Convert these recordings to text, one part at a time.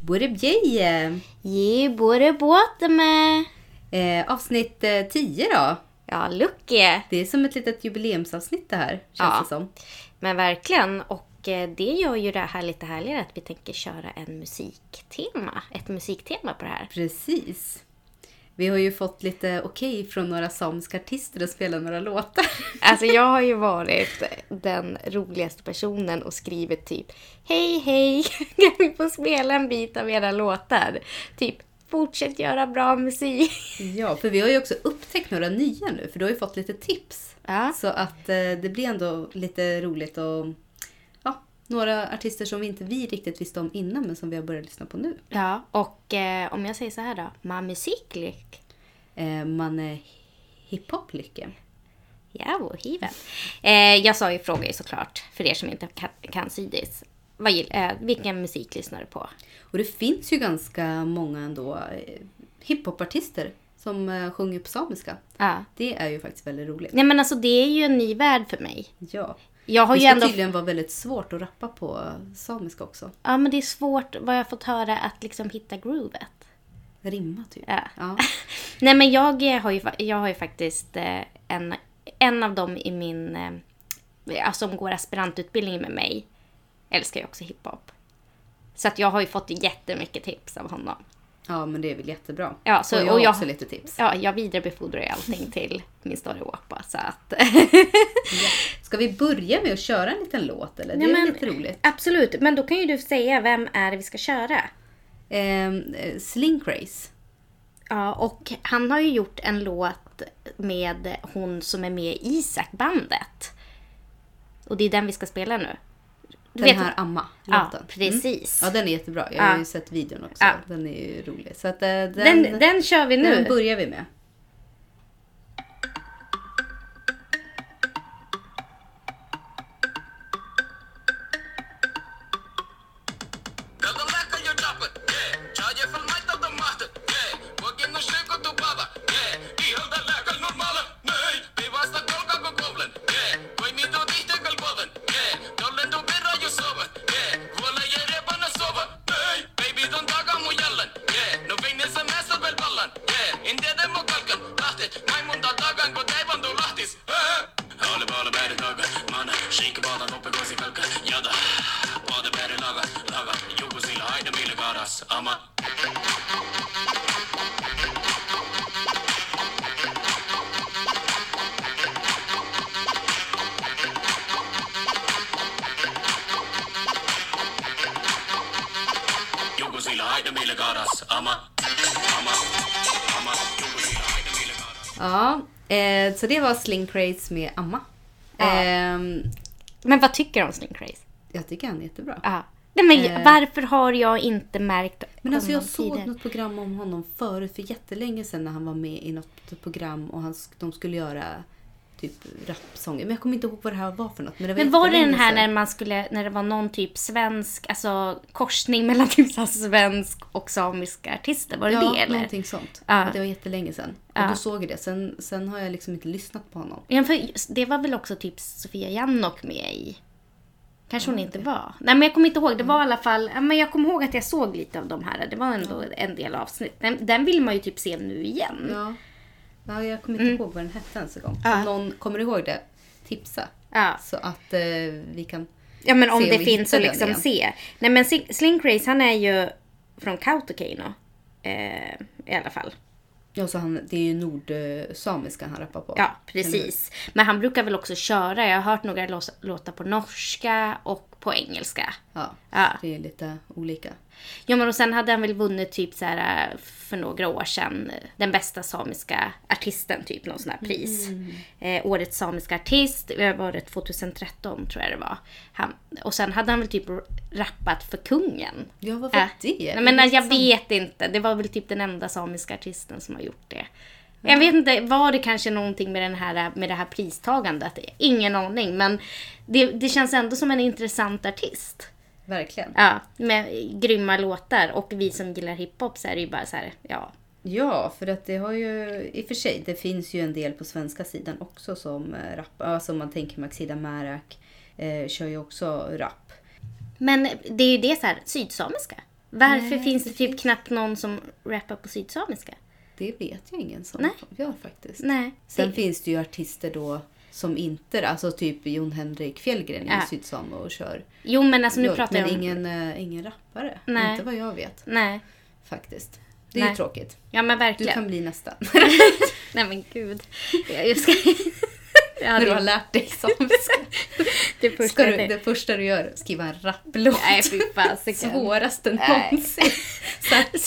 Burebjeje! Ge både båten med. Eh, avsnitt eh, 10 då. Ja, Lucky. Det är som ett litet jubileumsavsnitt det här, känns Ja. det som. Men verkligen. Och eh, det gör ju det här lite härligare att vi tänker köra en musiktema. Ett musiktema på det här. Precis. Vi har ju fått lite okej från några samiska artister att spela några låtar. Alltså jag har ju varit den roligaste personen och skrivit typ Hej hej, kan vi få spela en bit av era låtar? Typ fortsätt göra bra musik. Ja, för vi har ju också upptäckt några nya nu, för du har ju fått lite tips. Ja. Så att eh, det blir ändå lite roligt ja, några artister som inte vi riktigt visste om innan men som vi har börjat lyssna på nu. Ja, och eh, om jag säger så här då. Ma musiklik. Eh, man är hiphop-lycke. Ja, och hiven. Eh, jag sa ju fråga såklart, för er som inte kan, kan sydis. Vad gill, eh, vilken musik lyssnar du på? Och det finns ju ganska många ändå eh, hiphopartister som eh, sjunger på samiska. Ja. Det är ju faktiskt väldigt roligt. Nej men alltså det är ju en ny värld för mig. Ja. Jag har Det ju ska ändå... tydligen vara väldigt svårt att rappa på samiska också. Ja men det är svårt vad jag fått höra att liksom hitta groovet. Rimma typ. Ja. Ja. Nej men jag eh, har ju, jag har ju faktiskt eh, en, en av dem i min, eh, alltså som går aspirantutbildningen med mig, älskar ju också hiphop. Så att jag har ju fått jättemycket tips av honom. Ja, men det är väl jättebra. Ja, så- och jag och har jag- också lite tips. Ja, jag vidarebefordrar ju allting till min story så att... Ska vi börja med att köra en liten låt eller? Det Nej, är men- lite roligt. Absolut, men då kan ju du säga vem är det vi ska köra? Ehm, eh, Sling Craze. Ja, och han har ju gjort en låt med hon som är med i Isak-bandet. Och det är den vi ska spela nu. Du Den vet- här Ja, Amma-låten. precis. Ja, den är jättebra. Jag har ju sett videon också. Den är ju rolig. Så att, eh, den, Den, den kör vi nu. den börjar vi med. Så det var Sling Craze med Amma. Ja. Ehm, Men vad tycker du om Sling Craze? jag tycker han är jättebra. Ja. Nej, men Eh. varför har jag inte märkt Men alltså jag såg tidigare? något program om honom förut för jättelänge sedan när han var med i något program och han, de skulle göra typ rapsånger. Men jag kommer inte ihåg vad det här var för något. Men, det var, Men var det den här när man skulle, när det var någon typ svensk, alltså korsning mellan typ så svensk och samiska artister? Var det Ja, det eller? någonting sånt. Ja. Det var jättelänge sedan. Ja. Och då såg jag det. Sen, sen har jag liksom inte lyssnat på honom. Ja, för det var väl också typ Sofia Jannok med i? Kanske hon inte var. Nej men jag kommer inte ihåg. Det var i alla fall, ja, men jag kommer ihåg att jag såg lite av de här. Det var ändå en del avsnitt. Den, den vill man ju typ se nu igen. Ja. Ja jag kommer inte ihåg vad den hette ens en gång. Mm. Ja. Om någon kommer ihåg det, tipsa. Ja. Så att eh, vi kan... Ja men om det finns att liksom igen. se. Nej men Sling Craze han är ju från Kautokeino. Eh, I alla fall. Ja, så han, det är ju nordsamiska han rappar på. Ja precis. Men han brukar väl också köra. Jag har hört några låtar på norska och på engelska. Ja, Ja. det är lite olika. Ja men och sen hade han väl vunnit typ så här eh, för några år sedan eh, den bästa samiska artisten typ någon sån här pris. Eh, årets samiska artist, det var det 2013 tror jag det var. Han, och sen hade han väl typ rappat för kungen. Ja, vad var det? Nej, men jag vet inte. Det var väl typ den enda samiska artisten som har gjort det. Jag vet inte, var det kanske någonting med, den här, med det här pristagandet? Ingen aning, men det, det känns ändå som en intressant artist. Verkligen. Ja, med grymma låtar. Och vi som gillar hiphop så är det ju bara så här, ja. Ja, för att det har ju i och för sig, det finns ju en del på svenska sidan också som eh, rap. Alltså man tänker Maxida Märak eh, kör ju också rap. Men det är ju det så här, sydsamiska. Varför Nej, finns det, det typ finns- knappt någon som rappar på sydsamiska? Det vet jag ingen som Nej. gör faktiskt. Nej. Sen det, finns det ju artister då som inte, alltså typ Jon Henrik Fjällgren Ja. ju sydsame och kör. jo men alltså nu pratar jag om... ingen, eh, ingen rappare. Nej. Inte vad jag vet Nej. faktiskt. Det är Nej. ju tråkigt. Ja men Du verkligen. kan bli nästa. Nej men gud. Jag jag ska... ja, När du har lärt dig samiska. det första du, det- första du gör skriva en rapplåt. Nej fy fasiken. Svåraste någonsin. Så här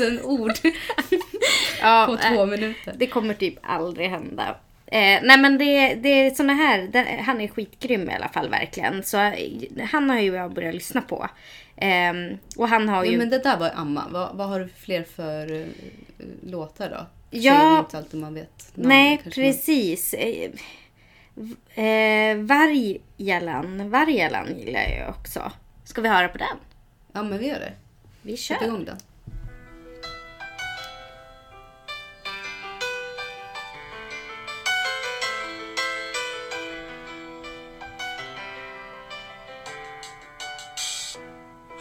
10 000 ord Ja, på två minuter. Det kommer typ aldrig hända. Eh, nej men det, det är såna här, det, han är skitgrym i alla fall verkligen. Så eh, han har ju jag börjat lyssna på. Ehm, och han har ju... Ja, men det där var Amma. Vad, vad har du fler för uh, låtar då? Ja. Det är ju inte alltid man vet. namnen, nej kanske man- precis. Eh, v- Vargjalan, Vargjalan gillar jag också. Ska vi höra på den? Ja, men vi gör det. Vi Sätt kör. igång den.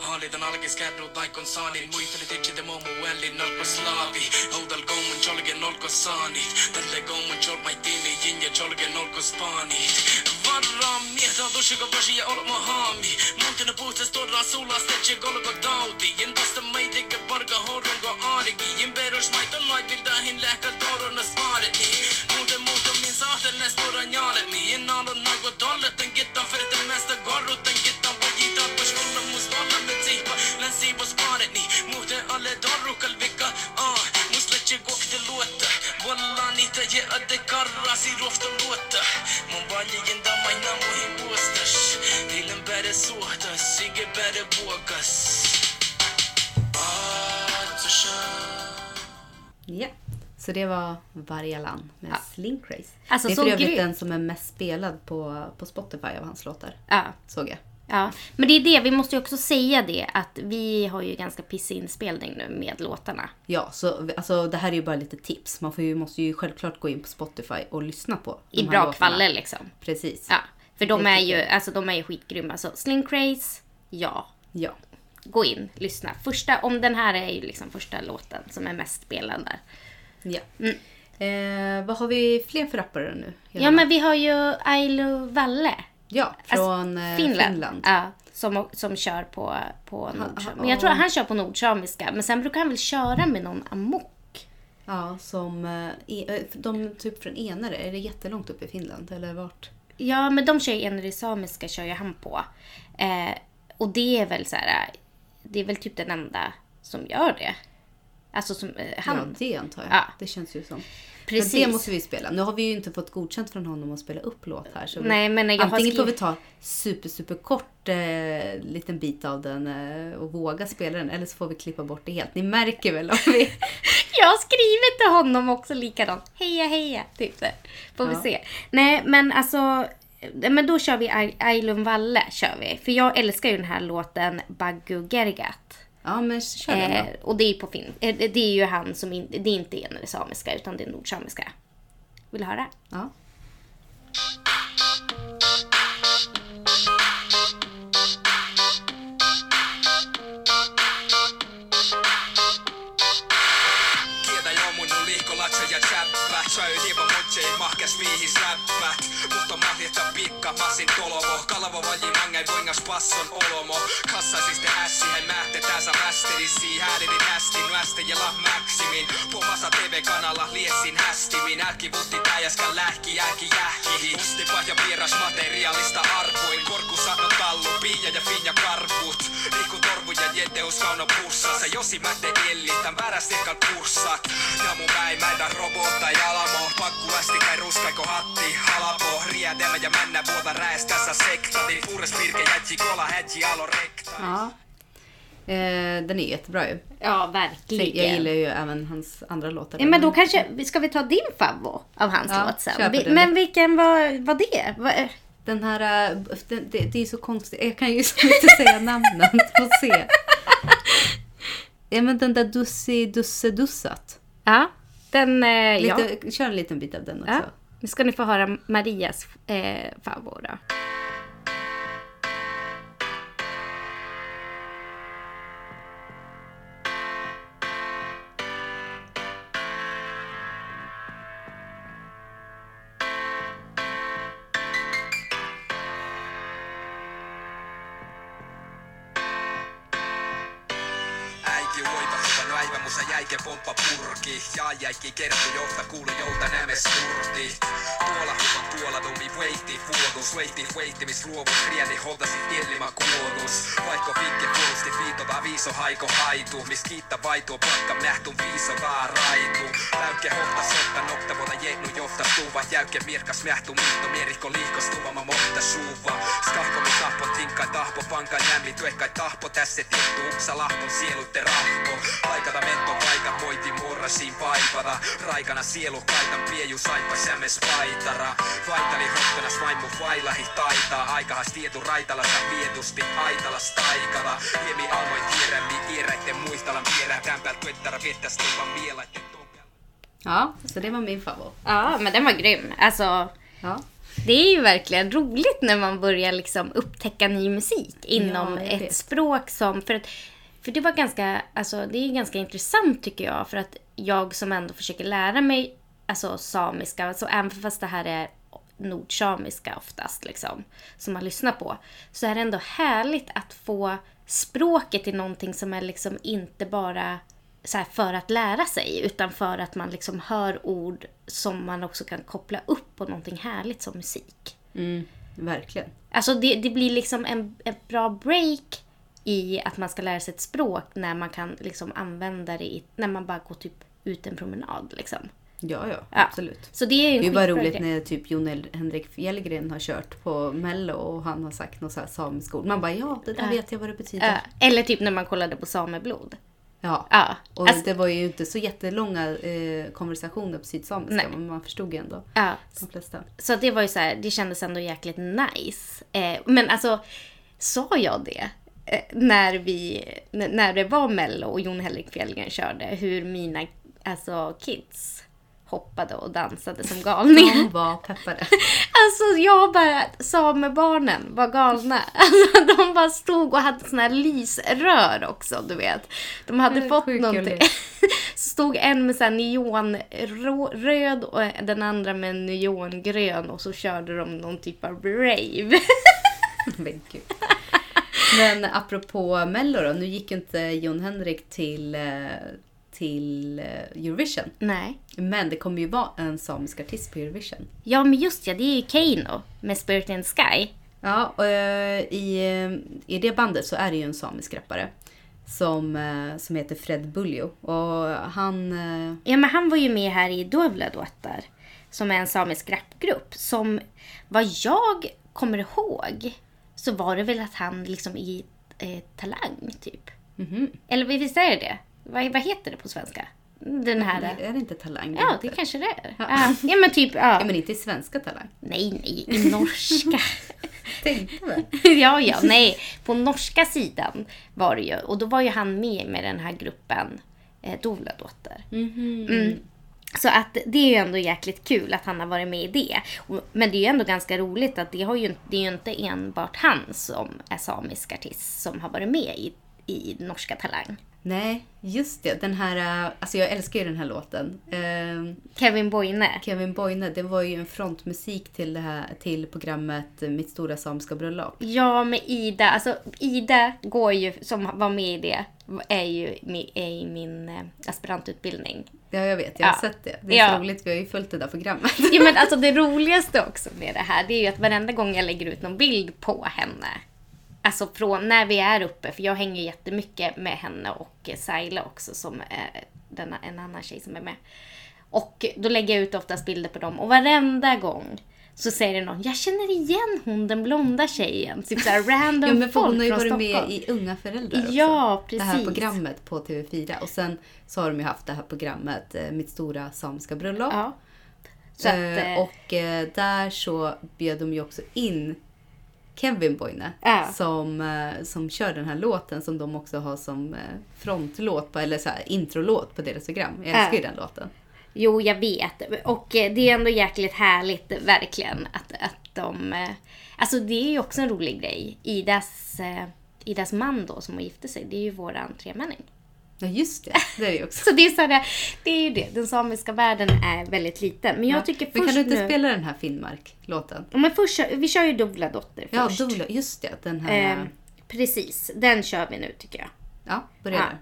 Hallitan alkiskärru taikon saani Muisteli titsite momu välli nalko slaavi Oudal gommun cholge nolko saani Spani Varramiehet on tushiga bashi ja olla Mahami Muntinen puhtes todella sulla stetse golba tauti En vasta meitikä parka horunko aarikin En perus maiton laiviltahin lähkä torunna spaareti Muuten muutammin sahten näs tuoda jaaletni En alun nago tolletten kittan ferten mästä garrutten Niitä je adde karrasi rofta luotta Mun valjien damaina muihin vuostas Niiden bäre suohtas Sige bäre vuokas Ja. Så det var Vargalan med Ja. Sling Craze. Alltså, det är så för övrigt den som är mest spelad på, på Spotify av hans låtar. Ja. Såg jag. Ja, men det är det, vi måste ju också säga det att vi har ju ganska pissig inspelning nu med låtarna. Ja, så alltså, det här är ju bara lite tips. Man får ju, måste ju självklart gå in på Spotify och lyssna på I bra låtarna. liksom. Precis. Ja, för de är ju, alltså de är ju skitgrymma. Så Sling Craze, ja. Ja. Gå in, lyssna. Första, om den här är ju liksom första låten som är mest spelad där. ja. Eh, vad har vi fler för rappare nu? Mm. Ja men vi har ju Ailo Valle. Ja från Alltså, eh, Finland. Ja, som, som kör på, på nordsamiska. Men jag tror att han kör på nordsamiska. Men sen brukar han väl köra med någon amok. Ja, som eh, e- eh, de typ från Enare. Är det jättelångt upp i Finland eller vart? Ja, men de kör ju en samiska kör ju han på. Eh, och det är väl så här, det är väl typ den enda som gör det. Alltså som eh, han. Ja, det antar jag. Ja. Det känns ju som. Precis. Men det måste vi spela. Nu har vi ju inte fått godkänt från honom att spela upp låt här. Så vi- Nej, men jag Antingen får vi ta super, super kort eh, liten bit av den eh, och våga spela den. Eller så får vi klippa bort det helt. Ni märker väl om vi... Jag har skrivit till honom också likadant. Heja heja, typ så. Får vi Ja. se. Nej, men alltså. eh, Men då kör vi Ailun Valle, kör vi. För jag älskar ju den här låten Baggu Gergat. Ja, men kör den Eh, då. och det är ju på fin. Eh, det är ju han som inte, det är inte en samiska utan det är nordsamiska. Vill du höra? Ja. Söi liipa mutsei mahkes viihis läppät. Mutta mahjetta pikka massin tolomo. Kalavo vaji mangei voingas passon olomo. Kassa siis te ässihen mähte tässä västerisi Häädeni nästi nästi ja lah maksimin. Pomasa TV-kanalla liessin hästimin. Älki vutti täjäskän lähki jääki jähki. Musti pahja vieras materiaalista arkuin Korku sanon tallu, piia ja finja karkut. Liikut ja jeteus kauno pussa Se josi mätte illi, tän vääräs ekal kurssat Ja mun päin mäitä robota jalamo Pakku ästi kai ruskaiko hatti halapo Riedemä ja männä vuota räes tässä sektati Puures pirke jätsi kola hätsi alo rekta ja. Eh, den är jättebra ju. Ja, Så verkligen. Jag gillar ju även hans andra låtar. Ja, men då kanske, ska vi ta din favvo av hans Ja, låt sen? Vi-. Men vilken var, var det? Var, Den här, eh, det, det, det är så konstigt. Jag kan ju så inte säga namnen. Få se. Ja men den där Dussi Dusse Dussat. Ja, den... Eh, ja. Lite, Kör en liten bit av den också. ja. Nu ska ni få höra Marias eh, favorit skiitta vaituu, pakka mähtun viisovaa raituu. Läykkä hohta sotta, nokta voida jennu johta suuva, jäyke mirkas mähtu, mitto, mierikko liihkostuva, mä mohta suuva pankan jämli tuekkai tahpo tässä tiettu uksa lahpon sielutte rahko. Paikata mento paikan voiti murrasiin paipata. Raikana sielu kaitan pieju saippa sämes paitara. Vaitali hottonas vaimu vailahi taitaa. Aikahas tietu raitalassa vietusti aitalas taikala. Hiemi almoi tiedämmi iäräitten muistalan pierä. Tämpääl tuettara viettäs tuvan mielaitten Ja, så det var min favorit. Ja, men den var grym. Alltså, Ja. Det är ju verkligen roligt när man börjar liksom upptäcka ny musik inom Ja, ett vet. språk som... För, att, för det var ganska, alltså, det är ganska intressant tycker jag. För att jag som ändå försöker lära mig alltså, samiska, alltså, även fast det här är nordsamiska oftast, liksom, som man lyssnar på, så är det ändå härligt att få språket till någonting som är liksom inte bara så här för att lära sig, utan för att man liksom hör ord som man också kan koppla upp på någonting härligt som musik. Mm, verkligen. Alltså det, det blir liksom en, en bra break i att man ska lära sig ett språk när man kan liksom använda det i, när man bara går typ ut en promenad. Liksom. Ja, ja, Ja. absolut. Så det är ju en Det är bara roligt grej. när typ Jon Henrik Fjällgren har kört på Mello och han har sagt något så här samisk ord. Man bara ja, det där Ja. vet jag vad det betyder. Ja, eller typ när man kollade på Sameblod. Ja. Ja, Och alltså, det var ju inte så jättelånga eh, konversationer på sydsamiska men man förstod ju ändå ja, de flesta. Så det var ju så här, det kändes ändå jäkligt nice. Eh, men alltså, sa jag det? Eh, när, vi, när det var Mello och Jon Henrik Fjällgren körde, hur mina alltså, kids hoppade och dansade som galningar. De var peppade. Alltså jag bara, samebarnen var galna. Alltså, de bara stod och hade såna här lysrör också, du vet. De hade är fått någonting. Så stod en med så här neonröd och den andra med neongrön och så körde de någon typ av rave. Men gud. Men apropå Mello då, nu gick ju inte Jon Henrik till, eh, till eh, Eurovision. Nej. Men det kommer ju vara en samisk artist på Eurovision. Ja men just ja, det är ju Keino med Spirit in the Sky. Ja, och, eh, i, eh, i det bandet så är det ju en samisk rappare. Som, som heter Fred Buljo. Och han... Ja men han var ju med här i Dovladottar. Som är en samisk rapgrupp. Som vad jag kommer ihåg så var det väl att han liksom i eh, Talang typ. mhm. Eller visst är det det? Vad, vad heter det på svenska? Den här... Är det inte Talang? Ja, heter? det kanske det är. Ja, ja men typ, ja. Ja, men inte i svenska Talang. Nej, nej, i norska. Tänkte väl. ja, ja, nej. På norska sidan var det ju. Och då var ju han med med den här gruppen eh, Dovladotter. Mm. Så att det är ju ändå jäkligt kul att han har varit med i det. Men det är ju ändå ganska roligt att det, har ju, det är ju inte enbart han som är samisk artist som har varit med i, i Norska Talang. Nej, just det. Den här... eh, Alltså jag älskar ju den här låten. Eh, Kevin Boyne. Kevin Boyne, det var ju en frontmusik till, det här, till programmet Mitt stora samiska bröllop. Ja, med Ida. Alltså Ida går ju, som var med i det, är ju är i min eh, aspirantutbildning. Ja, jag vet. Jag har Ja. sett det. Det är Ja. roligt. Vi har ju följt det där programmet. Ja, men alltså det roligaste också med det här, det är ju att varenda gång jag lägger ut någon bild på henne, alltså från när vi är uppe, för jag hänger jättemycket med henne och Saila också, som är denna, en annan tjej som är med. Och då lägger jag ut oftast bilder på dem och varenda gång så säger det någon, jag känner igen hon den blonda tjejen. Typ såhär random Ja, men folk hon har ju varit med i Unga föräldrar också. Ja, Det här precis. programmet på TV4. Och sen så har de ju haft det här programmet eh, Mitt stora samiska bröllop. Ja. Så att, Eh, eh, och eh, där så bjöd de ju också in Kevin Boyne Ja. som, eh, som kör den här låten som de också har som eh, frontlåt på, eller så här, introlåt på deras program. Jag älskar ju Ja. den låten. Jo, jag vet. Och eh, det är ändå jäkligt härligt, verkligen, att, att de... Alltså det är ju också en rolig grej. Idas, Idas man då, som har gift sig, det är ju våran tremänning. Ja just det, det är det ju också. Så det är, så här, det är ju det. Den samiska världen är väldigt liten. Men jag tycker Men först kan du inte nu... spela den här Finnmark-låten? Ja, Men först, vi kör ju Dubbla Dotter Ja, först. Dola, just det. Den här... Eh, precis, den kör vi nu tycker jag. ja, börja ja.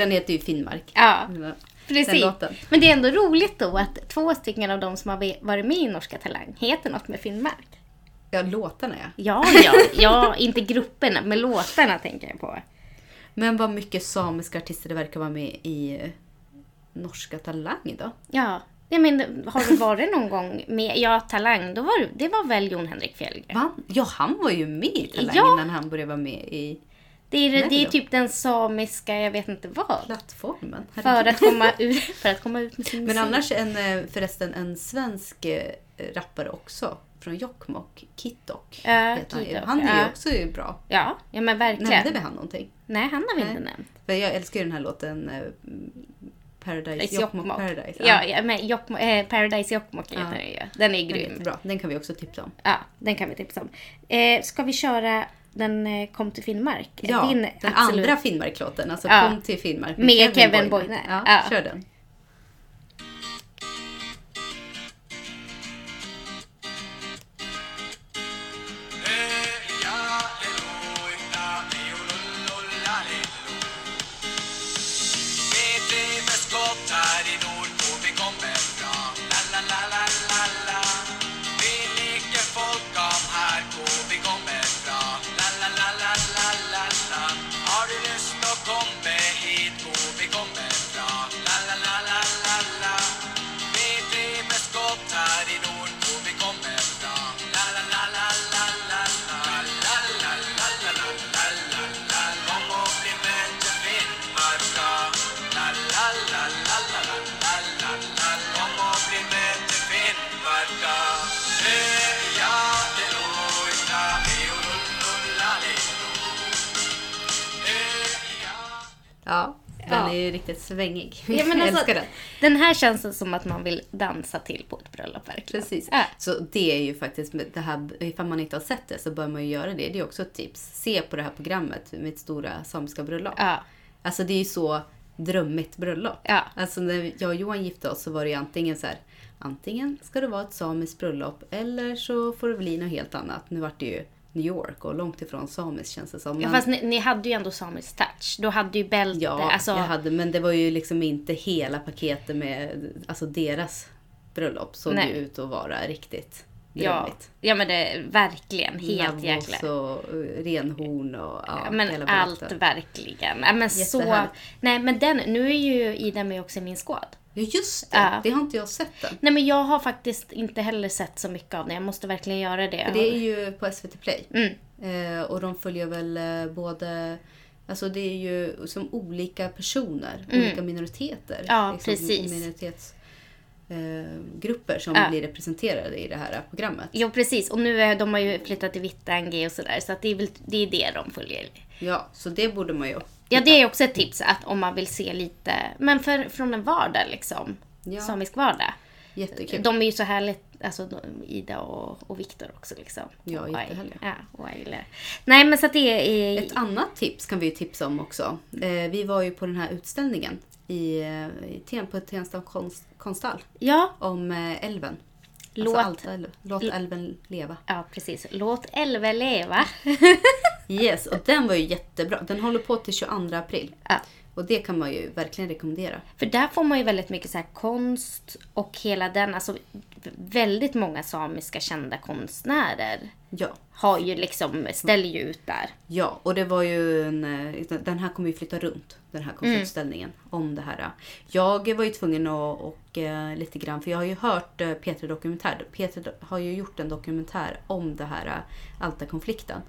Den heter ju Finnmark. Ja, precis. Men det är ändå roligt då att två stycken av de som har varit med i Norska Talang heter något med Finnmark. Ja, låtarna ja. Ja, ja, ja, inte grupperna, men låtarna tänker jag på. Men vad mycket samiska artister det verkar vara med i eh, Norska Talang då? Ja, jag men, har du varit någon gång med, ja, Talang, då var, det- det var väl Jon Henrik Fjällgren? Va? Ja, han var ju med i Talang Ja. innan han började vara med i Det är, det är typ den samiska, jag vet inte vad. plattformen. För att, komma ut, för att komma ut med sin Men musik. annars en, eh, förresten en svensk eh, rappare också. Från Jokkmokk, Kittok. Heter han, är ju också ju bra. Ja, ja men verkligen. Nämnde vi han någonting? Nej, han har vi Nej. inte nämnt. För jag älskar ju den här låten eh, Paradise, Jokkmokk. Paradise. Ja, ja men Jokkmokk, eh, Paradise Jokkmokk heter Ja. den ju. Den är Den är grym. jättebra. Den kan vi också tipsa om. Ja, den kan vi tipsa om. Eh, ska vi köra den eh, Kom till Finnmark? Ja, Din den absolut- andra Finnmark-låten. Alltså Ja. Kom till Finnmark Med Kevin Boyne. Ja, Ja. kör den. Ju riktigt svängig. Ja, men jag alltså, älskar den. Den här känns som att man vill dansa till på ett bröllop verkligen. Precis. Ja. Så det är ju faktiskt, det här, ifall man inte har sett det så bör man ju göra det. Det är också ett tips. Se på det här programmet med ett stora samiska bröllop. Ja. Alltså det är ju så drömmigt bröllop. Ja. Alltså när jag och Johan gifte oss så var det ju antingen så här. Antingen ska det vara ett samiskt bröllop eller så får det bli något helt annat. Nu vart det ju New York och långt ifrån samiskt känns det som. Ja, fast ni, ni hade ju ändå samisk touch. Du hade ju bälte. Ja, alltså, jag hade, men det var ju liksom inte hela paketet med alltså deras bröllop såg Nej. ju ut att vara riktigt ja, drömmigt. ja, men det är verkligen helt Navos jäkla... och eh, renhorn och ja, Ja, men allt verkligen. Ja, men så... Nej men den, nu är ju Ida med också i min skåd. Ja just det, Ja. det har inte jag sett än. Nej men jag har faktiskt inte heller sett så mycket av den. Jag måste verkligen göra det. För det är ju på SVT Play. Mm. Eh, och de följer väl eh, både Alltså det är ju som olika personer, olika minoriteter. Mm. Ja, liksom, precis. Minoritets, grupper som Ja. blir representerade i det här programmet. Jo precis, och nu är de har ju flyttat till Vittangi och sådär. Så att det, är väl, det är det de följer. Ja, så det borde man ju. Ja det är också ett tips att om man vill se lite, men för, från en vardag liksom. Ja. Samisk vardag. Jättekul. De är ju så härligt alltså Ida och, och Viktor också liksom. Ja, jättehärliga. Ja, och. Nej men så att det är... Ett annat tips kan vi ju tipsa om också. Eh, vi var ju på den här utställningen i, eh, i på Tensta konst, konsthall Ja, om eh, älven. Låt- Alltså Alta, låt älven leva. ja, precis. Låt älven leva. Yes, och den var ju jättebra. Den håller på till 22 april. Ja. Och det kan man ju verkligen rekommendera. För där får man ju väldigt mycket så här konst och hela den, alltså väldigt många samiska kända konstnärer Ja. har ju liksom, ställer ju ut där. Ja, och det var ju en, eh, den här kommer ju flytta runt, den här konstutställningen, om det här. Jag var ju tvungen att, och, eh, lite grann, för jag har ju hört eh, Peter Dokumentär. Peter har ju gjort en dokumentär om det här Alta-konflikten.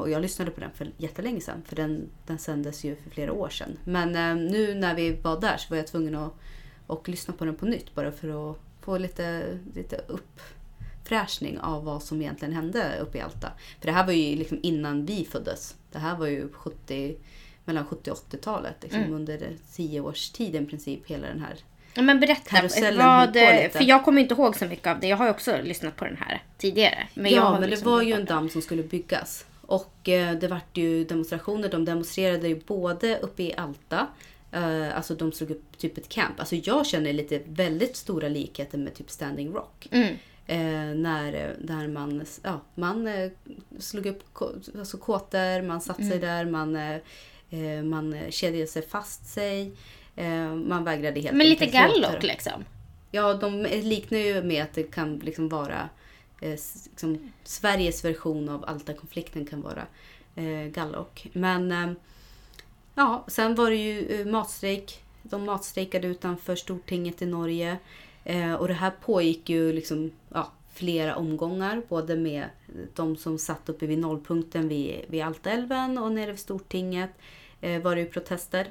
Och jag lyssnade på den för jättelänge sedan, för den, den sändes ju för flera år sedan. Men nu när vi var där så var jag tvungen att och lyssna på den på nytt bara för att få lite, lite uppfräschning av vad som egentligen hände uppe i Alta. För det här var ju liksom innan vi föddes. Det här var ju 70, mellan 70 och 80-talet. Liksom Mm. Under tio års tid i princip hela den här. Men berätta, vad, för jag kommer inte ihåg så mycket av det. Jag har också lyssnat på den här tidigare. Men ja, men liksom det var ju en damm som skulle byggas. Och eh, det vart ju demonstrationer. De demonstrerade ju både uppe i Alta, eh, alltså de slog upp typ ett camp. Alltså jag känner lite väldigt stora likheter med typ Standing Rock. Mm. Eh, när, när man, ja, man eh, slog upp alltså kåtor, man satte Mm. sig där, man, eh, eh, man kedjade sig fast sig. Eh, man vägrade helt Men lite gallock liksom. Ja, de liknar ju med att det kan liksom vara eh, liksom, Sveriges version av Alta-konflikten kan vara eh, gallock. Men eh, ja, sen var det ju eh, matstrejk. De matstrejkade utanför Stortinget i Norge. Eh, och det här pågick ju liksom ja, flera omgångar. Både med de som satt uppe vid nollpunkten vid, vid Altaälven och nere vid Stortinget eh, var det ju protester.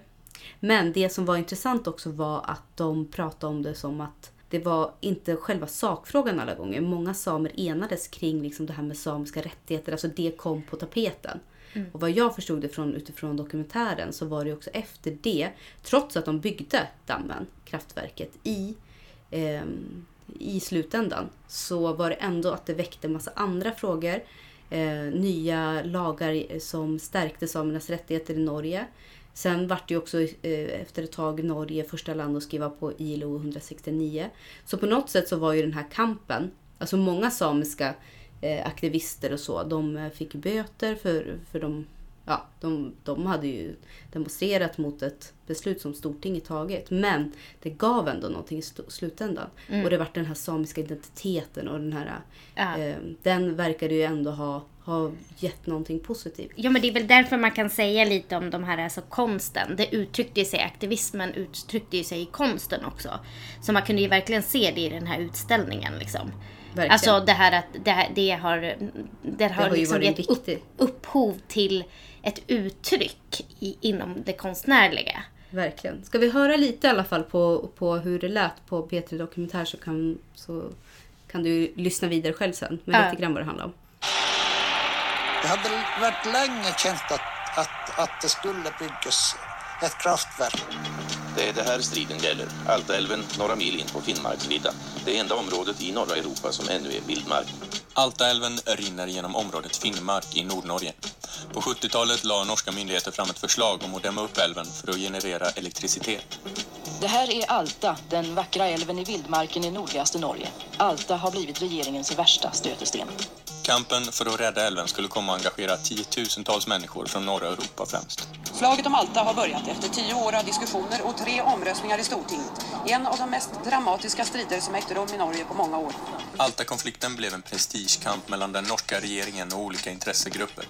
Men det som var intressant också var att de pratade om det som att det var inte själva sakfrågan alla gånger. Många samer enades kring liksom det här med samiska rättigheter. Alltså det kom på tapeten. Och vad jag förstod det från, utifrån dokumentären så var det också efter det, trots att de byggde dammen, kraftverket, i, eh, i slutändan, så var det ändå att det väckte massa andra frågor. Eh, nya lagar som stärkte samernas rättigheter i Norge. Sen vart det också eh, efter ett tag Norge första land att skriva på ILO 169. Så på något sätt så var ju den här kampen, alltså många samiska eh, aktivister och så, de eh, fick böter för, för de, ja, de, de hade ju demonstrerat mot ett beslut som Stortinget tagit. Men det gav ändå någonting i slutändan. Och det vart den här samiska identiteten och den här, Ja. eh, den verkade ju ändå ha, ha gett någonting positivt. Ja men det är väl därför man kan säga lite om de här alltså konsten. Det uttryckte sig, aktivismen uttryckte ju sig i konsten också. Så man kunde ju verkligen se det i den här utställningen liksom. Verkligen. Alltså det här att det, det har, det har, har ju liksom gett upp, upphov till ett uttryck i, inom det konstnärliga. Verkligen. Ska vi höra lite i alla fall på, på hur det lät på P3 Dokumentär så kan, så kan du lyssna vidare själv sen. Men Ja. lite grann vad det handlar om. Det hade varit länge känt att, att, att det skulle byggas ett kraftverk. Det är det här striden gäller. Altaälven några mil in på Finnmarksvidda. Det enda området i norra Europa som ännu är vildmark. Altaälven rinner genom området Finnmark i Nordnorge. På 70-talet la norska myndigheter fram ett förslag om att dämma upp älven för att generera elektricitet. Det här är Alta, den vackra älven i vildmarken i nordligaste Norge. Alta har blivit regeringens värsta stötesten. Kampen för att rädda älven skulle komma att engagera tiotusentals människor från norra Europa främst. Slaget om Alta har börjat efter tio år av diskussioner och tre omröstningar i Stortinget. En av de mest dramatiska strider som ägt rum i Norge på många år. Alta-konflikten blev en prestigekamp mellan den norska regeringen och olika intressegrupper.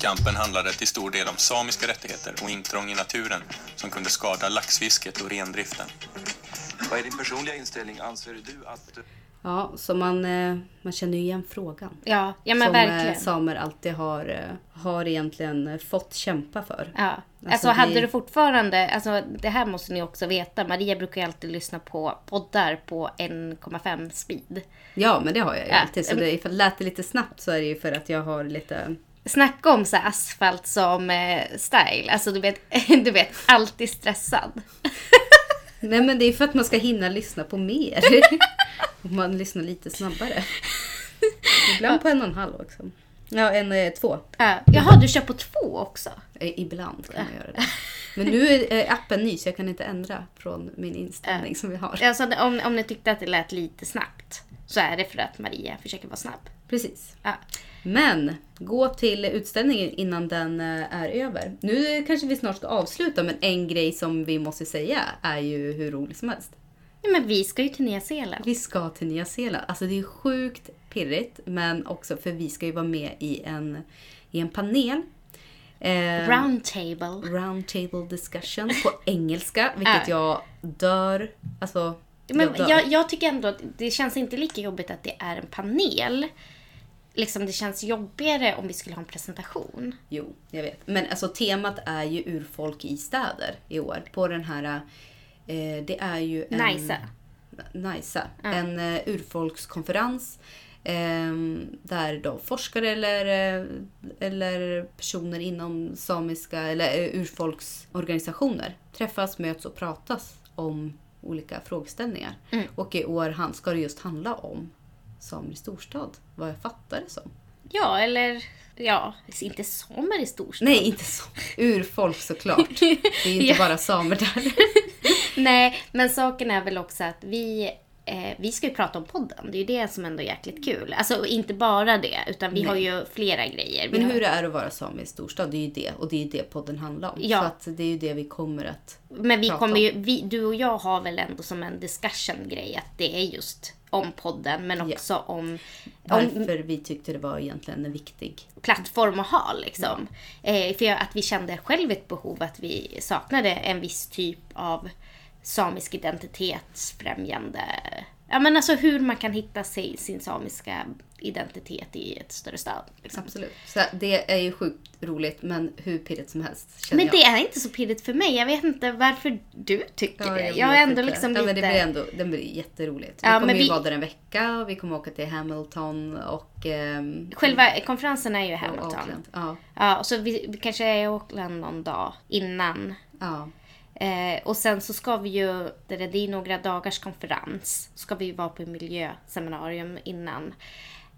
Kampen handlade till stor del om samiska rättigheter och intrång i naturen som kunde skada laxfisket och rendriften. Vad är din personliga inställning? Anser du att... Ja, så man, eh, man känner ju igen frågan. Ja, ja men som eh, verkligen. samer alltid har, eh, har egentligen fått kämpa för. Ja. Alltså, Alltså, hade vi- du fortfarande, alltså det här måste ni också veta, Maria brukar ju alltid lyssna på poddar på 1,5 speed. Ja, men det har jag ju Ja. alltid. Så det, ifall det lät det lite snabbt så är det ju för att jag har lite... Snacka om så asfalt som eh, style, alltså du vet, du vet, alltid stressad. Nej men det är för att man ska hinna lyssna på mer. Om man lyssnar lite snabbare. Ibland på en och en halv också. Ja, en eh, två. Ja, jaha, du kör på två också? Eh, Ibland kan man göra det. Men nu är eh, appen ny så jag kan inte ändra från min inställning som vi har. Alltså, om, om ni tyckte att det lät lite snabbt så är det för att Maria försöker vara snabb. Precis. Ja. Men gå till utställningen innan den eh, är över. Nu kanske vi snart ska avsluta men en grej som vi måste säga är ju hur roligt som helst. Ja, men vi ska ju till Nya Zeeland. Vi ska till Nya Zeeland. Alltså det är sjukt pirrigt men också för vi ska ju vara med i en, i en panel. Eh, Round table. round table discussion på engelska vilket jag dör. Alltså, Men jag dör. jag, jag tycker ändå att det känns inte lika jobbigt att det är en panel. Liksom det känns jobbigare om vi skulle ha en presentation. Jo, jag vet. Men alltså temat är ju urfolk i städer i år. På den här... Eh, det är ju en... Najsa. Najsa. En eh, urfolkskonferens. Eh, där då forskare eller, eh, eller personer inom samiska eller eh, urfolksorganisationer träffas, möts och pratas om olika frågeställningar. Och i år han- ska det just handla om samer i storstad. Vad jag fattar det som. Ja, eller ja, inte samer i storstad. Nej, inte så. Urfolk såklart. Det är ju inte Ja. bara samer där. Nej, men saken är väl också att vi, eh, vi ska ju prata om podden. Det är ju det som ändå är jäkligt kul. Alltså inte bara det, utan vi Nej. har ju flera grejer. Vi Men har, hur det är att vara same i storstad, det är ju det. Och det är ju det podden handlar om. Ja. Så att det är ju det vi kommer att men vi prata kommer om. ju, vi, du och jag har väl ändå som en discussion-grej att det är just om podden, men också om, om Varför vi tyckte det var egentligen en viktig... plattform att ha. Liksom. Eh, för att vi kände själv ett behov att vi saknade en viss typ av samisk identitetsfrämjande. Ja men alltså hur man kan hitta sig, sin samiska identitet i ett större stad. Liksom. Absolut. Så det är ju sjukt roligt, men hur pirrigt som helst. Men det jag. är inte så pirrigt för mig. Jag vet inte varför du tycker Ja, det. jag Jag är ändå inte. liksom ja, lite... men det blir ändå det blir jätteroligt. Vi Ja, kommer men ju vi- vara där en vecka och vi kommer åka till Hamilton och... ehm, Själva konferensen är ju och Hamilton. Auckland. Ja. Ja, så vi, vi kanske är i Auckland någon dag innan. ja. Eh, och sen så ska vi ju, det är, några dagars konferens, ska vi ju vara på miljöseminarium innan.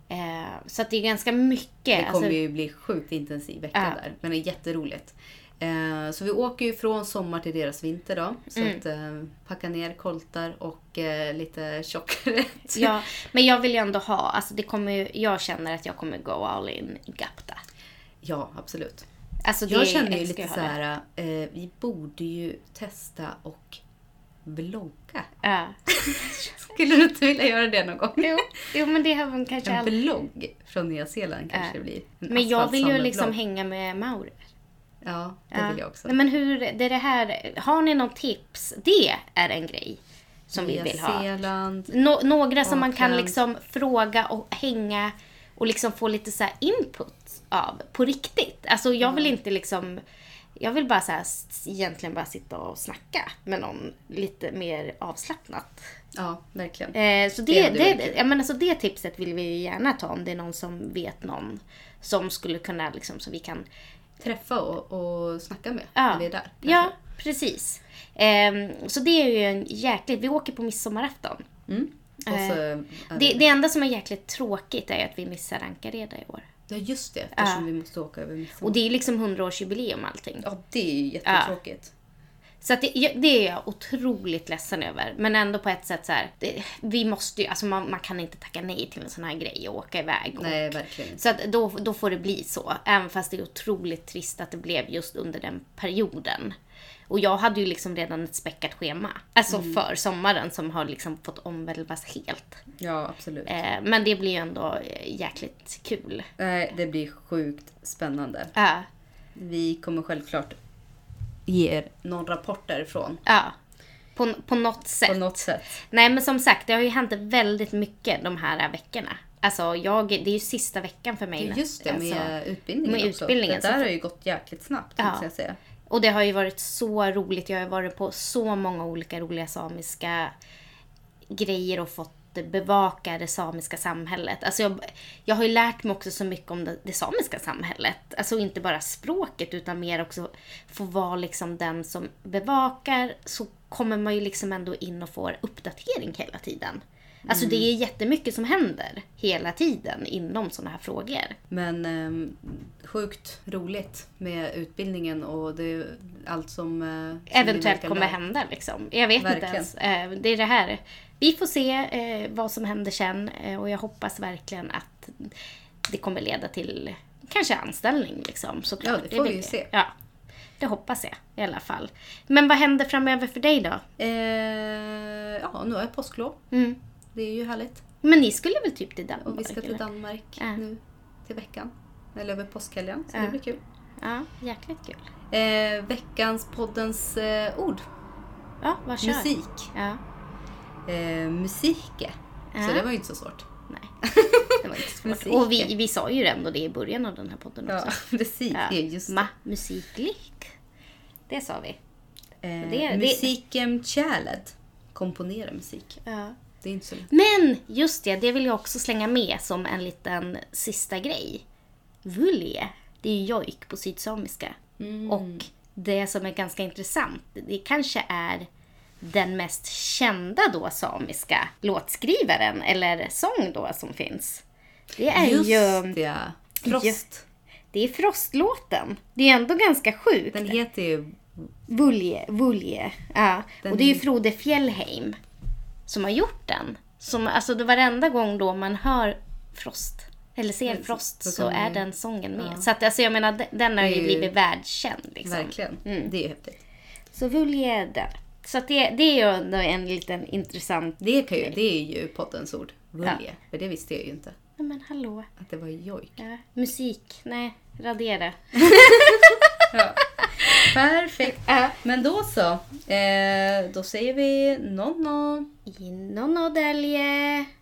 Eh, så att det är ganska mycket. Det kommer alltså, ju bli sjukt intensiv vecka Ja. där. Men det är jätteroligt. Eh, så vi åker ju från sommar till deras vinter då. Så Mm. att eh, packa ner koltar och eh, lite tjockrätt. ja, men jag vill ju ändå ha, alltså det kommer ju, jag känner att jag kommer go all in i Gapta. ja, absolut. Alltså Jag känner ju lite så ha här, eh, vi borde ju testa och vlogga. Ja. Skulle du inte vilja göra det någon gång? Jo, jo, men det har man kanske En aldrig... vlogg från Nya Zeeland kanske Ja. det blir. En Men jag vill ju liksom hänga med Mauri. Ja, det Ja. vill jag också. Nej, men hur, det är det här, har ni någon tips? Det är en grej som vi Nya vill ha. Zeeland. Nå- några som man kan liksom fråga och hänga och liksom få lite så här input av på riktigt. Alltså jag vill inte liksom jag vill bara så här, egentligen bara sitta och snacka med någon lite mer avslappnat. Ja, verkligen. Eh, så Det det, det, varit kul. ja, men alltså det tipset vill vi gärna ta om det är någon som vet någon som skulle kunna liksom så vi kan Träffa och, och snacka med Ja, när vi är där. kanske. ja precis. Ehm, så det är ju en jäkligt, vi åker på midsommarafton. Och så, är Det, det enda som är jäkligt tråkigt är att vi missar Ankareda i år. Ja, just det. Eftersom vi måste åka över midsommar. Och det är liksom 100-årsjubileum allting. Ja, det är ju jättetråkigt. Så att det, det är jag otroligt ledsen över. Men ändå på ett sätt så här, det, vi måste ju, alltså man, man kan inte tacka nej till en sån här grej och åka iväg. Och, Nej, verkligen. Så att då, då får det bli så. Även fast det är otroligt trist att det blev just under den perioden. Och jag hade ju liksom redan ett späckat schema. Alltså Mm. för sommaren som har liksom fått omvälvas helt. Ja, absolut. Eh, men det blir ju ändå eh, jäkligt kul. Nej, det blir sjukt spännande. Ja, Vi kommer självklart ge er någon rapport därifrån. ja. På, på något sätt. På något sätt. Nej men som sagt, det har ju hänt väldigt mycket de här veckorna. Alltså jag, det är ju sista veckan för mig. Just det, med alltså, utbildningen med också. utbildningen, Det där så- har ju gått jäkligt snabbt, Ja. jag säga. Och det har ju varit så roligt. Jag har varit på så många olika roliga samiska grejer och fått bevaka det samiska samhället. Alltså jag, jag har ju lärt mig också så mycket om det, det samiska samhället. Alltså inte bara språket utan mer också få vara liksom den som bevakar så kommer man ju liksom ändå in och får uppdatering hela tiden. Alltså det är jättemycket som händer hela tiden inom sådana här frågor. Men ehm, sjukt roligt med utbildningen och det, allt som... eh, Eventuellt kommer lä- hända liksom. Jag vet inte Verkligen. ens. Eh, Det är det här. Vi får se eh, vad som händer sen eh, och jag hoppas verkligen att det kommer leda till kanske anställning liksom. Såklart. Ja, det får är vi ju se. Ja, det hoppas jag i alla fall. Men vad händer framöver för dig då? Eh, ja, nu har jag påsklov. Mm. Det är ju härligt. Men ni skulle väl typ till Danmark? Och vi ska till eller? Danmark Ja. nu till veckan. Eller över påskhelgen, så Ja. det blir kul. Ja, jäkligt kul. Eh, veckans poddens eh, ord. Ja, vad kör? Musik. Ja, Eh, musike. Ja. Så det var ju inte så svårt. nej. Det var inte svårt. Musik. Och vi, vi sa ju ändå det i början av den här podden Ja, också. precis. Ja. Det är just Ma, musiklik. Det sa vi. eh, det- det- Musiken Kärled. Komponera musik. Ja. Det är inte så lätt. Men just det, det vill jag också slänga med som en liten sista grej. Vulje, det är ju jojk på sydsamiska. Mm. Och det som är ganska intressant, det kanske är den mest kända då samiska låtskrivaren eller sång då som finns. Det är Just ju... det. Frost. Det är Frostlåten. Det är ändå ganska sjukt. Den heter ju... Vulje, Vulje. Ja. Den- Och det är ju Frode Fjellheim som har gjort den. Som, alltså det varenda gång då man hör Frost, eller ser Så- Frost, så så, är den sången med. Ja. Så att, alltså, jag menar, den- har ju blivit världskänd. Liksom. Verkligen. Mm. Det är ju häftigt. Så den. Så att det, det är ju ändå en liten intressant... Det, kan ju, det är ju poddens ord. Vulje. För det visste jag ju inte. Ja, men hallå. Att det var jojk. Ja. Musik, nej, radera. Perfekt. Ja. Men då så. Eh, då säger vi nonno. Och delje.